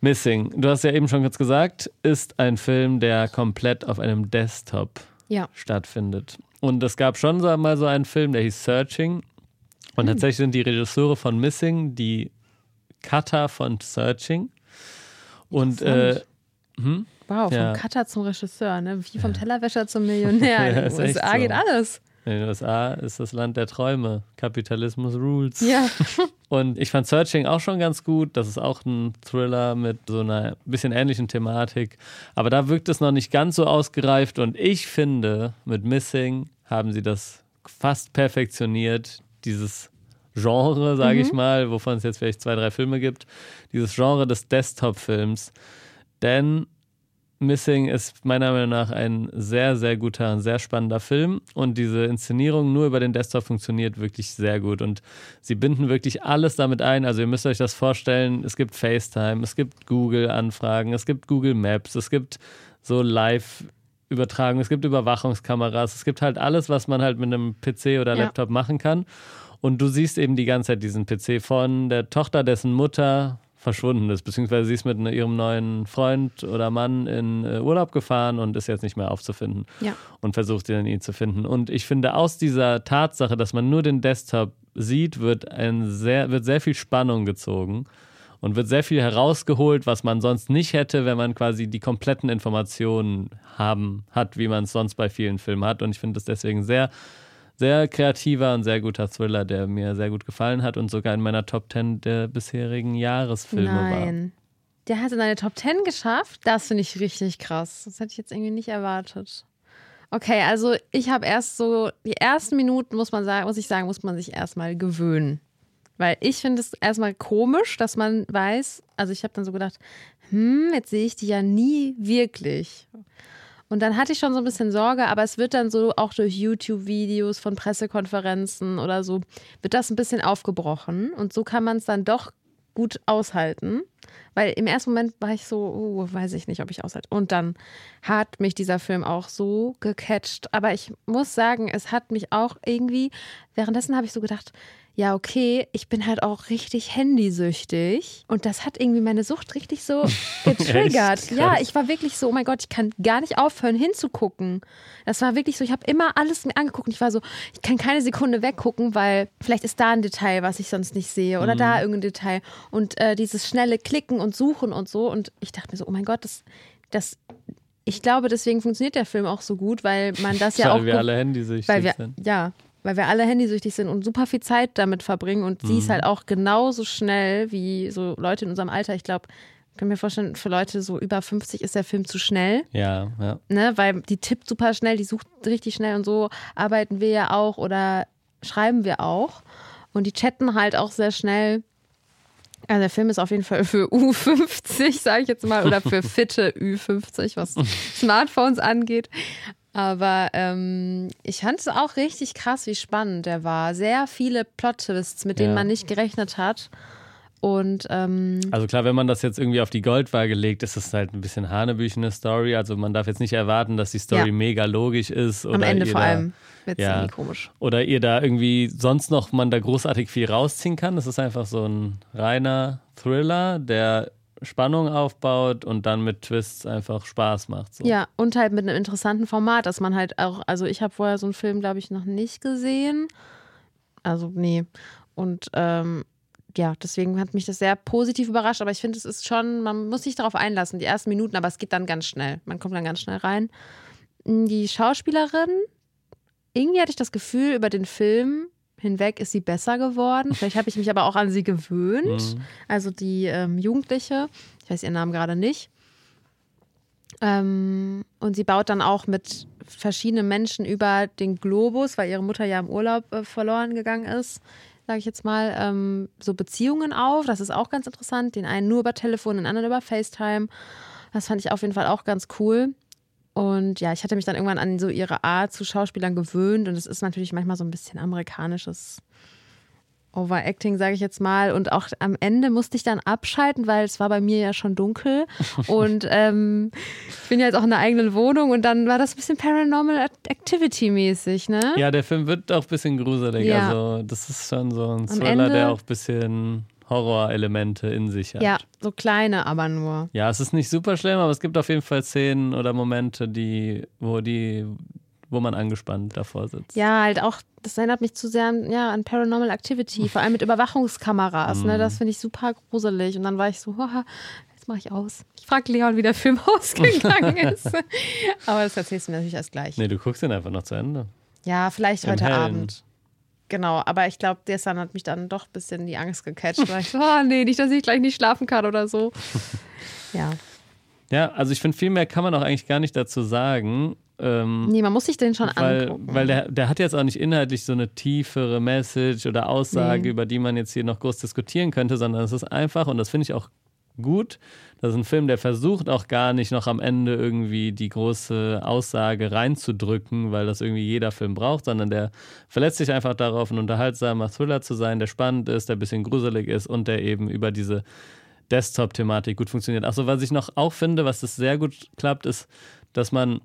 Missing, du hast ja eben schon kurz gesagt, ist ein Film, der komplett auf einem Desktop ja. stattfindet. Und es gab schon so mal so einen Film, der hieß Searching. Und hm. tatsächlich sind die Regisseure von Missing die Cutter von Searching. Und äh, hm? Wow, vom ja. Cutter zum Regisseur, ne? Wie vom Tellerwäscher zum Millionär. In den USA so. geht alles. In den USA ist das Land der Träume. Kapitalismus rules. Ja. Und ich fand Searching auch schon ganz gut. Das ist auch ein Thriller mit so einer bisschen ähnlichen Thematik. Aber da wirkt es noch nicht ganz so ausgereift. Und ich finde, mit Missing haben sie das fast perfektioniert. Dieses Genre, sage mhm. ich mal, wovon es jetzt vielleicht zwei, drei Filme gibt. Dieses Genre des Desktop-Films. Denn Missing ist meiner Meinung nach ein sehr, sehr guter, sehr spannender Film. Und diese Inszenierung nur über den Desktop funktioniert wirklich sehr gut. Und sie binden wirklich alles damit ein. Also ihr müsst euch das vorstellen, es gibt FaceTime, es gibt Google-Anfragen, es gibt Google Maps, es gibt so Live- Übertragung, es gibt Überwachungskameras, es gibt halt alles, was man halt mit einem PC oder Laptop ja. machen kann. Und du siehst eben die ganze Zeit diesen PC von der Tochter, dessen Mutter verschwunden ist, beziehungsweise sie ist mit ne, ihrem neuen Freund oder Mann in äh, Urlaub gefahren und ist jetzt nicht mehr aufzufinden Ja. und versucht ihn ihn zu finden. Und ich finde, aus dieser Tatsache, dass man nur den Desktop sieht, wird, ein sehr, wird sehr viel Spannung gezogen und wird sehr viel herausgeholt, was man sonst nicht hätte, wenn man quasi die kompletten Informationen haben hat, wie man es sonst bei vielen Filmen hat. Und ich finde das deswegen sehr sehr kreativer und sehr guter Thriller, der mir sehr gut gefallen hat und sogar in meiner Top 10 der bisherigen Jahresfilme war. Nein. Der hat in eine Top 10 geschafft. Das finde ich richtig krass. Das hätte ich jetzt irgendwie nicht erwartet. Okay, also ich habe erst so, die ersten Minuten, muss man sagen, muss ich sagen, muss man sich erstmal gewöhnen. Weil ich finde es erstmal komisch, dass man weiß, also ich habe dann so gedacht, hm, jetzt sehe ich die ja nie wirklich. Und dann hatte ich schon so ein bisschen Sorge, aber es wird dann so auch durch YouTube-Videos von Pressekonferenzen oder so, wird das ein bisschen aufgebrochen. Und so kann man es dann doch gut aushalten. Weil im ersten Moment war ich so, oh, weiß ich nicht, ob ich aushalte. Und dann hat mich dieser Film auch so gecatcht. Aber ich muss sagen, es hat mich auch irgendwie, währenddessen habe ich so gedacht, ja, okay, ich bin halt auch richtig handysüchtig. Und das hat irgendwie meine Sucht richtig so getriggert. Ja, ich war wirklich so, oh mein Gott, ich kann gar nicht aufhören hinzugucken. Das war wirklich so, ich habe immer alles mir angeguckt. Und ich war so, ich kann keine Sekunde weggucken, weil vielleicht ist da ein Detail, was ich sonst nicht sehe. Oder da irgendein Detail. Und äh, dieses schnelle Klicken und Suchen und so. Und ich dachte mir so, oh mein Gott, das, das ich glaube, deswegen funktioniert der Film auch so gut, weil man das ja weil auch wir ge- alle handysüchtig weil wir, sind. Ja, weil wir alle handysüchtig sind und super viel Zeit damit verbringen und sie ist Mhm. halt auch genauso schnell wie so Leute in unserem Alter. Ich glaube, ich kann mir vorstellen, für Leute so über 50 ist der Film zu schnell, Ja, ja. ne? weil die tippt super schnell, die sucht richtig schnell und so arbeiten wir ja auch oder schreiben wir auch. Und die chatten halt auch sehr schnell. Also der Film ist auf jeden Fall für U50, sage ich jetzt mal, oder für fitte Ü50, was Smartphones angeht. Aber ähm, ich fand es auch richtig krass, wie spannend der war. Sehr viele Plot-Twists, mit denen Ja. man nicht gerechnet hat. Und ähm, Also klar, wenn man das jetzt irgendwie auf die Goldwaage legt, ist es halt ein bisschen hanebüchene Story. Also man darf jetzt nicht erwarten, dass die Story Ja. mega logisch ist. Oder am Ende vor da, allem wird es ja. irgendwie komisch. Oder ihr da irgendwie sonst noch man da großartig viel rausziehen kann. Das ist einfach so ein reiner Thriller, der Spannung aufbaut und dann mit Twists einfach Spaß macht. So. Ja, und halt mit einem interessanten Format, dass man halt auch, also ich habe vorher so einen Film, glaube ich, noch nicht gesehen. Also, nee. Und ähm, ja, deswegen hat mich das sehr positiv überrascht, aber ich finde, es ist schon, man muss sich darauf einlassen, die ersten Minuten, aber es geht dann ganz schnell. Man kommt dann ganz schnell rein. Die Schauspielerin, irgendwie hatte ich das Gefühl, über den Film hinweg ist sie besser geworden. Vielleicht habe ich mich aber auch an sie gewöhnt. Mhm. Also die ähm, Jugendliche, ich weiß ihren Namen gerade nicht. Ähm, und sie baut dann auch mit verschiedenen Menschen über den Globus, weil ihre Mutter ja im Urlaub äh, verloren gegangen ist, sage ich jetzt mal, ähm, so Beziehungen auf. Das ist auch ganz interessant. Den einen nur über Telefon, den anderen über FaceTime. Das fand ich auf jeden Fall auch ganz cool. Und ja, ich hatte mich dann irgendwann an so ihre Art zu Schauspielern gewöhnt. Und es ist natürlich manchmal so ein bisschen amerikanisches Overacting, sage ich jetzt mal. Und auch am Ende musste ich dann abschalten, weil es war bei mir ja schon dunkel. Und ähm, ich bin ja jetzt auch in einer eigenen Wohnung und dann war das ein bisschen Paranormal Activity mäßig, ne? Ja, der Film wird auch ein bisschen gruselig. Ja. Also, das ist schon so ein Am Thriller, Ende- der auch ein bisschen Horrorelemente in sich hat. Ja, so kleine aber nur. Ja, es ist nicht super schlimm, aber es gibt auf jeden Fall Szenen oder Momente, die, wo die, wo man angespannt davor sitzt. Ja, halt auch, das erinnert mich zu sehr an, ja, an Paranormal Activity, vor allem mit Überwachungskameras, ne? Das finde ich super gruselig. Und dann war ich so, haha, jetzt mache ich aus. Ich frage Leon, wie der Film ausgegangen ist. aber das erzählst du mir natürlich erst gleich. Nee, du guckst ihn einfach noch zu Ende. Ja, vielleicht Im heute Hellen. Abend. Genau, aber ich glaube, gestern hat mich dann doch ein bisschen die Angst gecatcht, weil ich so, oh nee, nicht, dass ich gleich nicht schlafen kann oder so. Ja. Ja, also ich finde, viel mehr kann man auch eigentlich gar nicht dazu sagen. Ähm, Nee, man muss sich den schon weil, angucken. weil der, der hat jetzt auch nicht inhaltlich so eine tiefere Message oder Aussage, Nee. über die man jetzt hier noch groß diskutieren könnte, sondern es ist einfach, und das finde ich auch gut, das ist ein Film, der versucht auch gar nicht noch am Ende irgendwie die große Aussage reinzudrücken, weil das irgendwie jeder Film braucht, sondern der verletzt sich einfach darauf, ein unterhaltsamer Thriller zu sein, der spannend ist, der ein bisschen gruselig ist und der eben über diese Desktop-Thematik gut funktioniert. Achso, was ich noch auch finde, was das sehr gut klappt, ist, dass man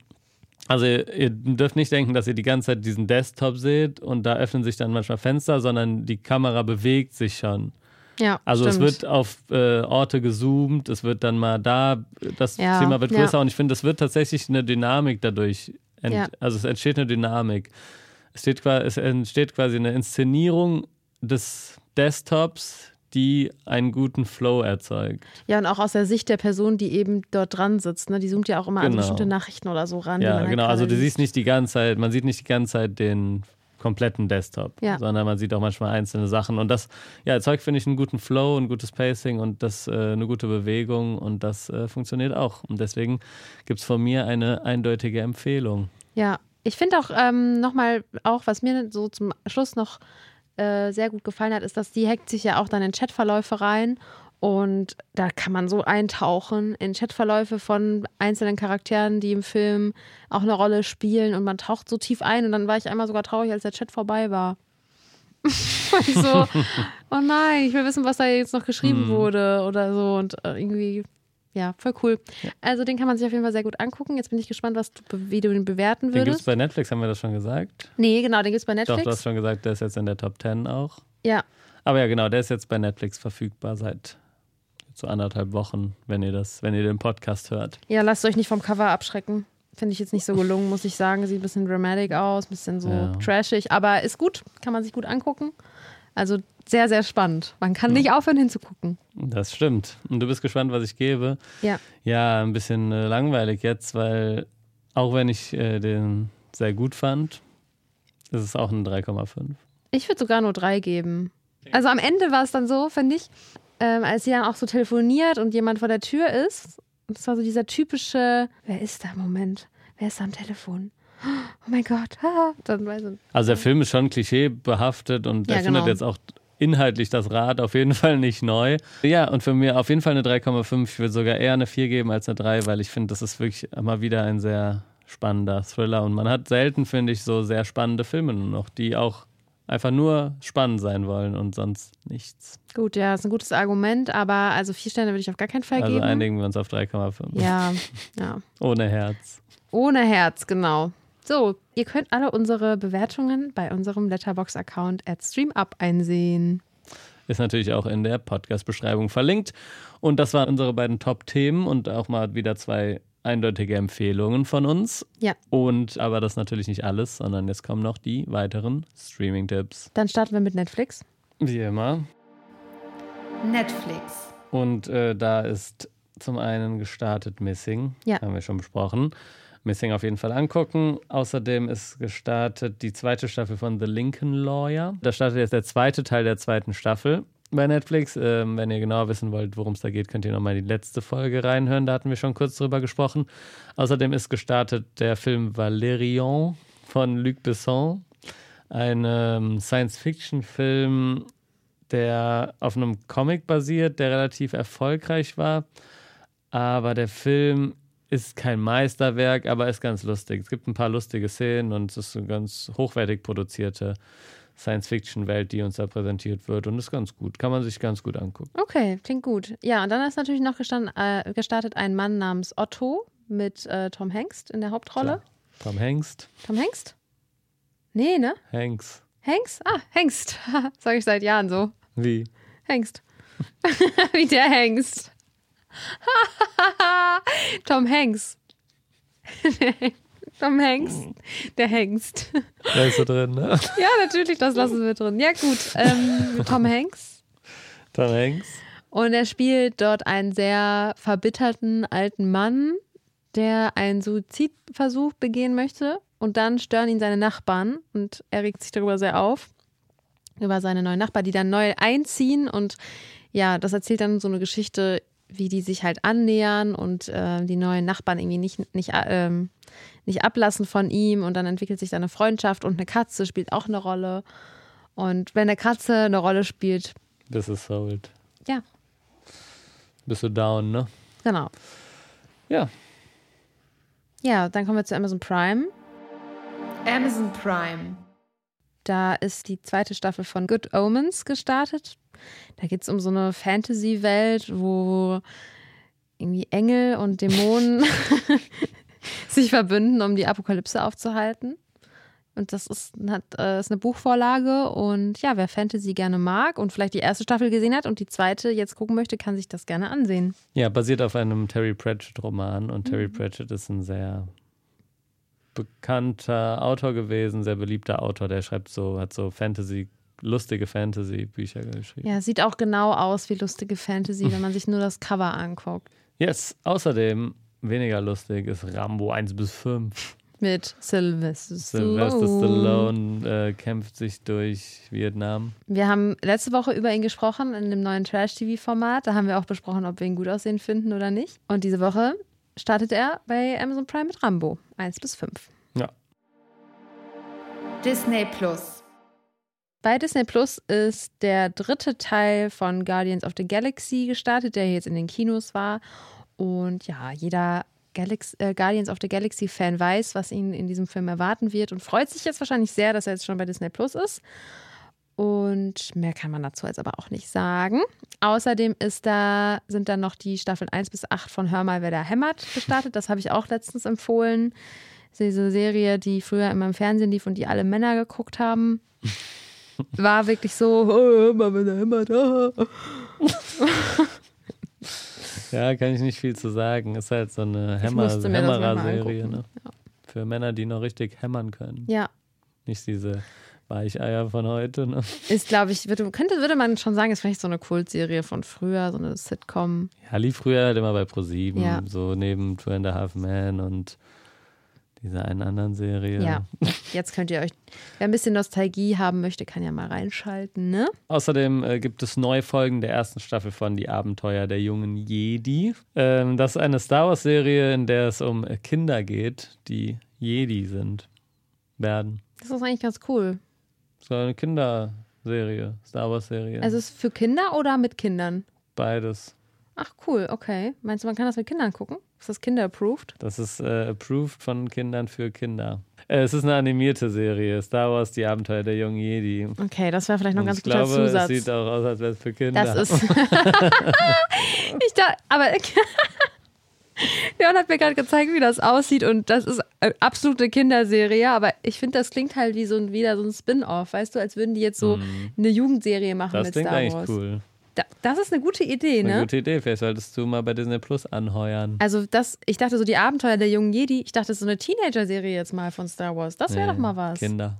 also ihr, ihr dürft nicht denken, dass ihr die ganze Zeit diesen Desktop seht und da öffnen sich dann manchmal Fenster, sondern die Kamera bewegt sich schon. Ja, Also es stimmt. wird auf äh, Orte gezoomt, es wird dann mal da, das Ja, Thema wird ja. größer und ich finde, es wird tatsächlich eine Dynamik dadurch, Ja. also es entsteht eine Dynamik. Es, steht, es entsteht quasi eine Inszenierung des Desktops, die einen guten Flow erzeugt. Ja, und auch aus der Sicht der Person, die eben dort dran sitzt. Ne? Die zoomt ja auch immer an Genau. bestimmte Nachrichten oder so ran. Ja, halt genau. Also du siehst nicht die ganze Zeit, man sieht nicht die ganze Zeit den kompletten Desktop, Ja. sondern man sieht auch manchmal einzelne Sachen. Und das ja, erzeugt, finde ich, einen guten Flow, ein gutes Pacing und das äh, eine gute Bewegung und das äh, funktioniert auch. Und deswegen gibt es von mir eine eindeutige Empfehlung. Ja, ich finde auch ähm, nochmal, auch was mir so zum Schluss noch äh, sehr gut gefallen hat, ist, dass die hackt sich ja auch dann in Chatverläufe rein. Und da kann man so eintauchen in Chatverläufe von einzelnen Charakteren, die im Film auch eine Rolle spielen. Und man taucht so tief ein. Und dann war ich einmal sogar traurig, als der Chat vorbei war. So, oh nein, ich will wissen, was da jetzt noch geschrieben wurde oder so. Und äh, irgendwie, ja, voll cool. Also den kann man sich auf jeden Fall sehr gut angucken. Jetzt bin ich gespannt, was du, wie du ihn bewerten Den gibt es würdest. bei Netflix, haben wir das schon gesagt? Nee, genau, den gibt's bei Doch, Netflix. du hast schon gesagt, der ist jetzt in der Top 10 auch. ja, Aber ja, genau, der ist jetzt bei Netflix verfügbar seit so anderthalb Wochen, wenn ihr das, wenn ihr den Podcast hört. ja, lasst euch nicht vom Cover abschrecken. Finde ich jetzt nicht so gelungen, muss ich sagen. Sieht ein bisschen dramatic aus, ein bisschen so Ja. trashig, aber ist gut, kann man sich gut angucken. Also sehr, sehr spannend. Man kann nicht aufhören hinzugucken. Das stimmt. Und du bist gespannt, was ich gebe. Ja. Ja, ein bisschen äh, langweilig jetzt, weil auch wenn ich äh, den sehr gut fand, ist es auch eine 3,5. Ich würde sogar nur drei geben. Also am Ende war es dann so, finde ich, ähm, als sie dann auch so telefoniert und jemand vor der Tür ist. Und das war so dieser typische, wer ist da? Moment, wer ist da am Telefon? Oh mein Gott. ah. Dann weiß ich, Also der Film ist schon klischeebehaftet und Ja, er findet genau. jetzt auch inhaltlich das Rad auf jeden Fall nicht neu. Ja, und für mir auf jeden Fall eine 3,5. Ich würde sogar eher eine 4 geben als eine 3, weil ich finde, das ist wirklich mal wieder ein sehr spannender Thriller und man hat selten, finde ich, so sehr spannende Filme nur noch, die auch einfach nur spannend sein wollen und sonst nichts. Gut, ja, ist ein gutes Argument, aber also vier Sterne würde ich auf gar keinen Fall Also geben. einigen wir uns auf 3,5. Ja, ja. Ohne Herz. Ohne Herz, genau. So, ihr könnt alle unsere Bewertungen bei unserem Letterbox-Account at StreamUp einsehen. Ist natürlich auch in der Podcast-Beschreibung verlinkt. Und das waren unsere beiden Top-Themen und auch mal wieder zwei eindeutige Empfehlungen von uns. Ja. Und aber das ist natürlich nicht alles, sondern jetzt kommen noch die weiteren Streaming-Tipps. Dann starten wir mit Netflix. Wie immer. Netflix. Und äh, da ist zum einen gestartet Missing. Ja. Haben wir schon besprochen. Missing auf jeden Fall angucken. Außerdem ist gestartet die zweite Staffel von The Lincoln Lawyer. Da startet jetzt der zweite Teil der zweiten Staffel bei Netflix. Ähm, wenn ihr genauer wissen wollt, worum es da geht, könnt ihr nochmal die letzte Folge reinhören. Da hatten wir schon kurz drüber gesprochen. Außerdem ist gestartet der Film Valerian von Luc Besson. Ein ähm, Science-Fiction-Film, der auf einem Comic basiert, der relativ erfolgreich war. Aber der Film ist kein Meisterwerk, aber ist ganz lustig. Es gibt ein paar lustige Szenen und es ist eine ganz hochwertig produzierte Science-Fiction-Welt, die uns da präsentiert wird und ist ganz gut. Kann man sich ganz gut angucken. Okay, klingt gut. Ja, und dann ist natürlich noch äh, gestartet ein Mann namens Otto mit äh, Tom Hengst in der Hauptrolle. Klar. Tom Hengst. Tom Hengst? Nee, ne? Hengst. Hengst? Ah, Hengst. Sag ich seit Jahren so. Wie? Hengst. Wie der Hengst. Tom Hanks. Tom Hengst. Der Hengst. Da ist er drin, ne? Ja, natürlich, das lassen wir drin. Ja, gut. Ähm, Tom Hanks. Tom Hengst. Und er spielt dort einen sehr verbitterten alten Mann, der einen Suizidversuch begehen möchte. Und dann stören ihn seine Nachbarn und er regt sich darüber sehr auf. Über seine neuen Nachbarn, die dann neu einziehen. Und ja, das erzählt dann so eine Geschichte, wie die sich halt annähern und äh, die neuen Nachbarn irgendwie nicht, nicht, ähm, nicht ablassen von ihm. Und dann entwickelt sich da eine Freundschaft und eine Katze spielt auch eine Rolle. Und wenn eine Katze eine Rolle spielt, This is sold. ja, Bist du down, ne? genau. Ja. Ja, dann kommen wir zu Amazon Prime. Amazon Prime. Da ist die zweite Staffel von Good Omens gestartet. Da geht es um so eine Fantasy-Welt, wo irgendwie Engel und Dämonen sich verbünden, um die Apokalypse aufzuhalten. Und das ist, hat, äh, ist eine Buchvorlage. Und ja, wer Fantasy gerne mag und vielleicht die erste Staffel gesehen hat und die zweite jetzt gucken möchte, kann sich das gerne ansehen. Ja, basiert auf einem Terry Pratchett-Roman. Und Terry mhm. Pratchett ist ein sehr bekannter Autor gewesen, sehr beliebter Autor. Der schreibt so, hat so Fantasy lustige Fantasy-Bücher geschrieben. Ja, sieht auch genau aus wie lustige Fantasy, wenn man sich nur das Cover anguckt. Yes, außerdem weniger lustig ist Rambo 1 bis 5. Mit Sylvester Stallone. Sylvester Stallone äh, kämpft sich durch Vietnam. Wir haben letzte Woche über ihn gesprochen in dem neuen Trash-TV-Format. Da haben wir auch besprochen, ob wir ihn gut aussehen finden oder nicht. Und diese Woche startet er bei Amazon Prime mit Rambo 1 bis 5. Ja. Disney Plus. Bei Disney Plus ist der dritte Teil von Guardians of the Galaxy gestartet, der jetzt in den Kinos war. Und ja, jeder Galax äh, Guardians of the Galaxy Fan weiß, was ihn in diesem Film erwarten wird und freut sich jetzt wahrscheinlich sehr, dass er jetzt schon bei Disney Plus ist. Und mehr kann man dazu jetzt aber auch nicht sagen. Außerdem ist da, sind dann noch die Staffeln 1 bis 8 von Hör mal, wer da hämmert gestartet. Das habe ich auch letztens empfohlen. Diese Serie, die früher immer im Fernsehen lief und die alle Männer geguckt haben war wirklich so, oh, immer wenn er hämmert. Oh. ja, kann ich nicht viel zu sagen. Ist halt so eine Hämmer Hämmerer-Serie. Ne? Ja. Für Männer, die noch richtig hämmern können. Ja. Nicht diese Weicheier von heute. Ne? Ist, glaube ich, würde, könnte, würde man schon sagen, ist vielleicht so eine Kultserie von früher, so eine Sitcom. Ja, lief früher halt immer bei ProSieben, ja. so neben Two and a Half Men und dieser einen anderen Serie. Ja, jetzt könnt ihr euch, wer ein bisschen Nostalgie haben möchte, kann ja mal reinschalten, ne? Außerdem äh, gibt es neue Folgen der ersten Staffel von Die Abenteuer der jungen Jedi. Ähm, das ist eine Star Wars-Serie, in der es um Kinder geht, die Jedi sind, werden. Das ist eigentlich ganz cool. So eine Kinderserie, Star Wars-Serie. Also ist es für Kinder oder mit Kindern? Beides. Ach cool, okay. Meinst du, man kann das mit Kindern gucken? Ist das Kinder-approved? Das ist äh, approved von Kindern für Kinder. Äh, es ist eine animierte Serie. Star Wars, die Abenteuer der jungen Jedi. Okay, das wäre vielleicht noch ein ganz ich guter glaube, Zusatz. Es sieht auch aus, als wäre es für Kinder. Das ist. ich dachte, aber. Leon hat mir gerade gezeigt, wie das aussieht und das ist eine absolute Kinderserie, aber ich finde, das klingt halt wie so ein, wieder so ein Spin-off, weißt du, als würden die jetzt so mm. eine Jugendserie machen das mit Star Wars. Das klingt eigentlich cool. Da, das ist eine gute Idee, ne? Eine gute Idee. Vielleicht solltest du mal bei Disney Plus anheuern. Also, das, ich dachte so, die Abenteuer der jungen Jedi, ich dachte, so eine Teenager-Serie jetzt mal von Star Wars. Das wäre nee, doch mal was. Kinder.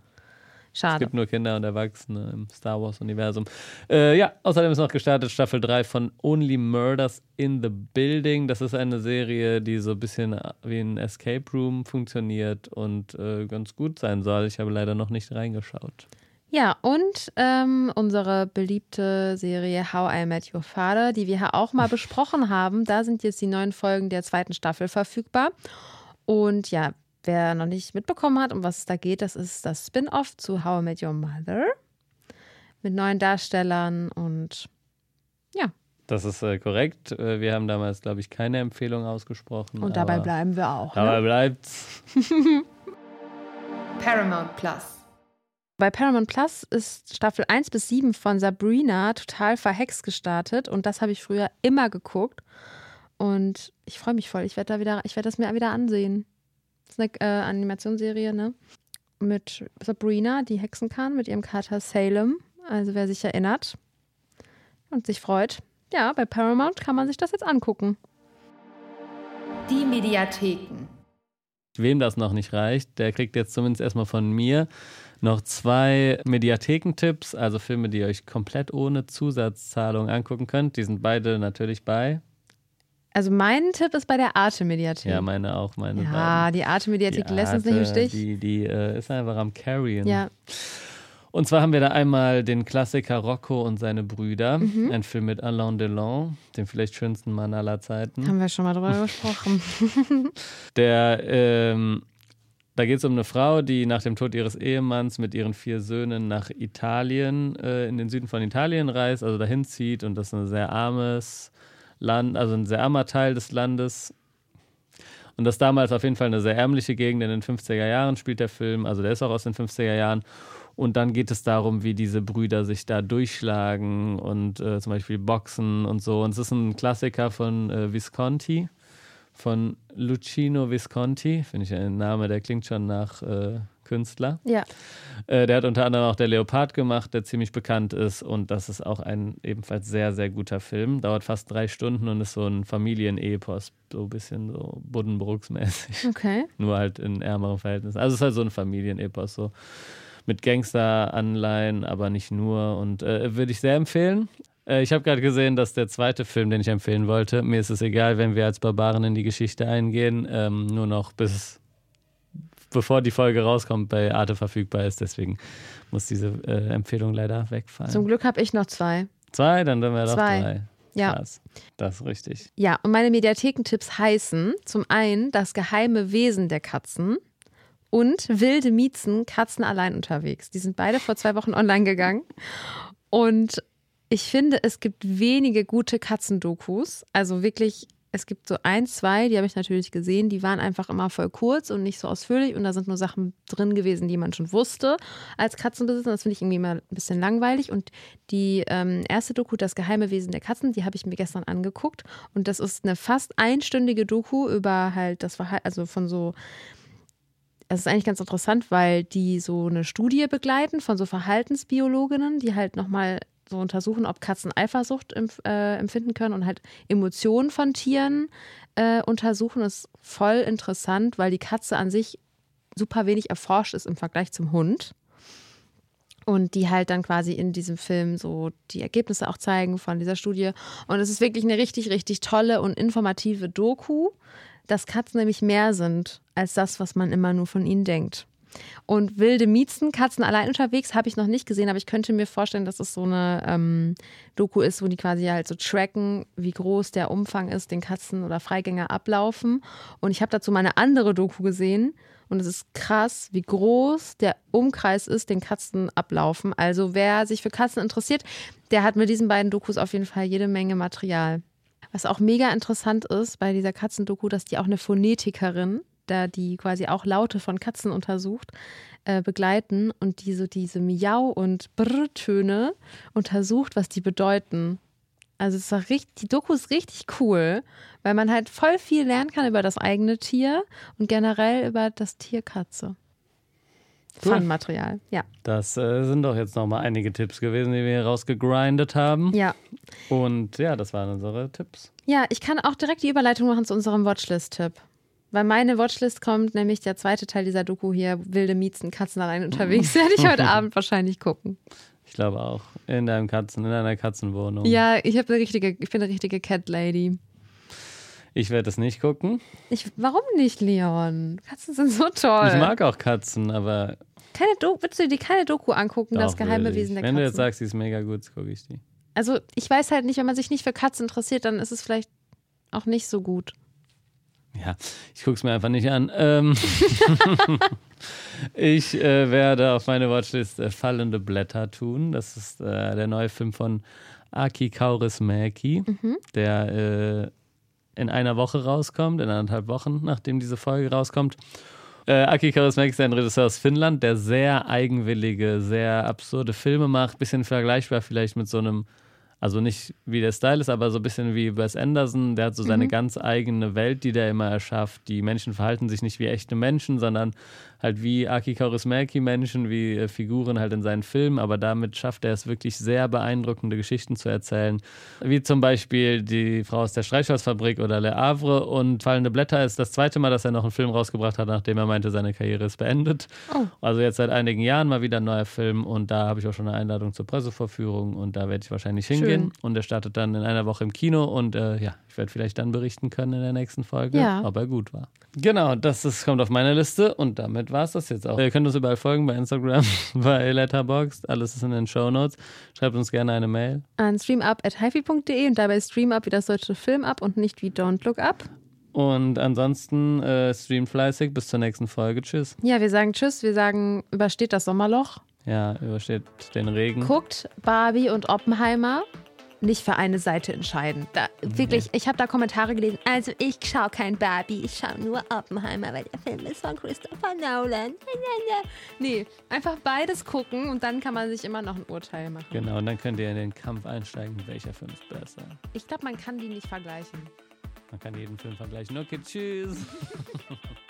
Schade. Es gibt nur Kinder und Erwachsene im Star Wars-Universum. Äh, ja, außerdem ist noch gestartet Staffel 3 von Only Murders in the Building. Das ist eine Serie, die so ein bisschen wie ein Escape Room funktioniert und äh, ganz gut sein soll. Ich habe leider noch nicht reingeschaut. Ja, und ähm, unsere beliebte Serie How I Met Your Father, die wir ja auch mal besprochen haben, da sind jetzt die neuen Folgen der zweiten Staffel verfügbar. Und ja, wer noch nicht mitbekommen hat, um was es da geht, das ist das Spin-off zu How I Met Your Mother mit neuen Darstellern und ja. Das ist äh, korrekt. Äh, wir haben damals, glaube ich, keine Empfehlung ausgesprochen. Und dabei bleiben wir auch. Dabei ne? bleibt's. Paramount Plus. Bei Paramount Plus ist Staffel 1 bis 7 von Sabrina total verhext gestartet und das habe ich früher immer geguckt. Und ich freue mich voll. Ich werde da wieder, ich werde das mir wieder ansehen. Das ist eine äh, Animationsserie, ne? Mit Sabrina, die hexen kann, mit ihrem Kater Salem. Also wer sich erinnert und sich freut. Ja, bei Paramount kann man sich das jetzt angucken. Die Mediatheken. Wem das noch nicht reicht, der kriegt jetzt zumindest erstmal von mir noch zwei Mediathekentipps, also Filme, die ihr euch komplett ohne Zusatzzahlung angucken könnt. Die sind beide natürlich bei. Also mein Tipp ist bei der Arte-Mediathek. Ja, meine auch, meine Ja, beiden. die Arte-Mediathek lässt uns nicht im Stich. Die, die äh, ist einfach am Carrien. Ja. Und zwar haben wir da einmal den Klassiker Rocco und seine Brüder, mhm. ein Film mit Alain Delon, dem vielleicht schönsten Mann aller Zeiten. Haben wir schon mal drüber gesprochen. Der ähm, da geht es um eine Frau, die nach dem Tod ihres Ehemanns mit ihren vier Söhnen nach Italien, äh, in den Süden von Italien reist, also dahin zieht und das ist ein sehr armes Land, also ein sehr armer Teil des Landes. Und das damals auf jeden Fall eine sehr ärmliche Gegend in den 50er Jahren spielt der Film, also der ist auch aus den 50er Jahren. Und dann geht es darum, wie diese Brüder sich da durchschlagen und äh, zum Beispiel boxen und so. Und es ist ein Klassiker von äh, Visconti von Lucino Visconti. Finde ich ein Name, der klingt schon nach äh, Künstler. Ja. Äh, der hat unter anderem auch Der Leopard gemacht, der ziemlich bekannt ist. Und das ist auch ein ebenfalls sehr, sehr guter Film. Dauert fast drei Stunden und ist so ein Familienepos. So ein bisschen so Buddenbrooks-mäßig. Okay. Nur halt in ärmeren Verhältnissen. Also es ist halt so ein Familienepos. So mit Gangster-Anleihen, aber nicht nur. Und äh, würde ich sehr empfehlen. Äh, ich habe gerade gesehen, dass der zweite Film, den ich empfehlen wollte, mir ist es egal, wenn wir als Barbaren in die Geschichte eingehen, ähm, nur noch bis bevor die Folge rauskommt, bei Arte verfügbar ist. Deswegen muss diese äh, Empfehlung leider wegfallen. Zum Glück habe ich noch zwei. Zwei, dann sind wir doch Zwei. drei. Ja. Krass. Das ist richtig. Ja, und meine Mediathekentipps heißen zum einen das geheime Wesen der Katzen und wilde Miezen, Katzen allein unterwegs. Die sind beide vor zwei Wochen online gegangen. Und ich finde, es gibt wenige gute Katzendokus. Also wirklich, es gibt so ein, zwei, die habe ich natürlich gesehen, die waren einfach immer voll kurz und nicht so ausführlich. Und da sind nur Sachen drin gewesen, die man schon wusste als Katzenbesitzer. Das finde ich irgendwie immer ein bisschen langweilig. Und die ähm, erste Doku, Das geheime Wesen der Katzen, die habe ich mir gestern angeguckt. Und das ist eine fast einstündige Doku über halt das Verhalten, also von so es ist eigentlich ganz interessant, weil die so eine Studie begleiten von so Verhaltensbiologinnen, die halt nochmal so untersuchen, ob Katzen Eifersucht äh, empfinden können und halt Emotionen von Tieren äh, untersuchen. Das ist voll interessant, weil die Katze an sich super wenig erforscht ist im Vergleich zum Hund. Und die halt dann quasi in diesem Film so die Ergebnisse auch zeigen von dieser Studie. Und es ist wirklich eine richtig, richtig tolle und informative Doku, dass Katzen nämlich mehr sind als das, was man immer nur von ihnen denkt. Und wilde Miezen, Katzen allein unterwegs, habe ich noch nicht gesehen, aber ich könnte mir vorstellen, dass es so eine ähm, Doku ist, wo die quasi halt so tracken, wie groß der Umfang ist, den Katzen oder Freigänger ablaufen. Und ich habe dazu mal eine andere Doku gesehen und es ist krass, wie groß der Umkreis ist, den Katzen ablaufen. Also wer sich für Katzen interessiert, der hat mit diesen beiden Dokus auf jeden Fall jede Menge Material. Was auch mega interessant ist bei dieser Katzendoku, dass die auch eine Phonetikerin, da die quasi auch Laute von Katzen untersucht, äh, begleiten und die so diese Miau- und Brr-Töne untersucht, was die bedeuten. Also es war richtig, die Doku ist richtig cool, weil man halt voll viel lernen kann über das eigene Tier und generell über das Tier Katze. Cool. Fun-Material, ja. Das äh, sind doch jetzt nochmal einige Tipps gewesen, die wir hier rausgegrindet haben. Ja. Und ja, das waren unsere Tipps. Ja, ich kann auch direkt die Überleitung machen zu unserem Watchlist-Tipp. Weil meine Watchlist kommt nämlich der zweite Teil dieser Doku hier, Wilde Miezen, Katzen allein unterwegs. Werde ich heute Abend wahrscheinlich gucken. Ich glaube auch. In deinem Katzen, in einer Katzenwohnung. Ja, ich eine richtige, ich bin eine richtige Cat Lady. Ich werde es nicht gucken. Ich, warum nicht, Leon? Katzen sind so toll. Ich mag auch Katzen, aber. keine Do willst du dir keine Doku angucken, das doch, geheime will ich. Wesen der Wenn Katzen? du jetzt sagst, sie ist mega gut, gucke ich die. also ich weiß halt nicht, wenn man sich nicht für Katzen interessiert, dann ist es vielleicht auch nicht so gut. Ja, ich gucke es mir einfach nicht an. Ähm ich äh, werde auf meine Watchlist äh, Fallende Blätter tun. Das ist äh, der neue Film von Aki Kaurismäki, der äh, in einer Woche rauskommt, in anderthalb Wochen, nachdem diese Folge rauskommt. Äh, Aki Kaurismäki ist ein Regisseur aus Finnland, der sehr eigenwillige, sehr absurde Filme macht. Bisschen vergleichbar vielleicht mit so einem, also nicht wie der Style ist, aber so ein bisschen wie Wes Anderson. Der hat so seine ganz eigene Welt, die der immer erschafft. Die Menschen verhalten sich nicht wie echte Menschen, sondern halt wie Aki Kaurismäki Menschen, wie äh, Figuren halt in seinen Filmen. Aber damit schafft er es wirklich sehr beeindruckende Geschichten zu erzählen. Wie zum Beispiel Die Frau aus der Streichholzfabrik oder Le Havre. Und Fallende Blätter ist das zweite Mal, dass er noch einen Film rausgebracht hat, nachdem er meinte, seine Karriere ist beendet. Oh. Also jetzt seit einigen Jahren mal wieder ein neuer Film und da habe ich auch schon eine Einladung zur Pressevorführung und da werde ich wahrscheinlich hingehen. Und er startet dann in einer Woche im Kino und äh, ja, ich werde vielleicht dann berichten können in der nächsten Folge, Ja. ob er gut war. Genau, das ist, kommt auf meine Liste und damit war es das jetzt auch. Ihr könnt uns überall folgen bei Instagram, bei Letterboxd, alles ist in den Show Notes. Schreibt uns gerne eine Mail. An streamup.hifi.de und dabei streamup wie das deutsche Film ab und nicht wie Don't Look Up. Und ansonsten äh, stream fleißig. Bis zur nächsten Folge. Tschüss. Ja, wir sagen Tschüss, wir sagen, übersteht das Sommerloch. Ja, übersteht den Regen. Guckt Barbie und Oppenheimer. Nicht für eine Seite entscheiden. Da, wirklich, ich habe da Kommentare gelesen. Also ich schaue kein Barbie, ich schaue nur Oppenheimer, weil der Film ist von Christopher Nolan. Nee, einfach beides gucken und dann kann man sich immer noch ein Urteil machen. Genau, und dann könnt ihr in den Kampf einsteigen, welcher Film ist besser. Ich glaube, man kann die nicht vergleichen. Man kann jeden Film vergleichen. Okay, tschüss.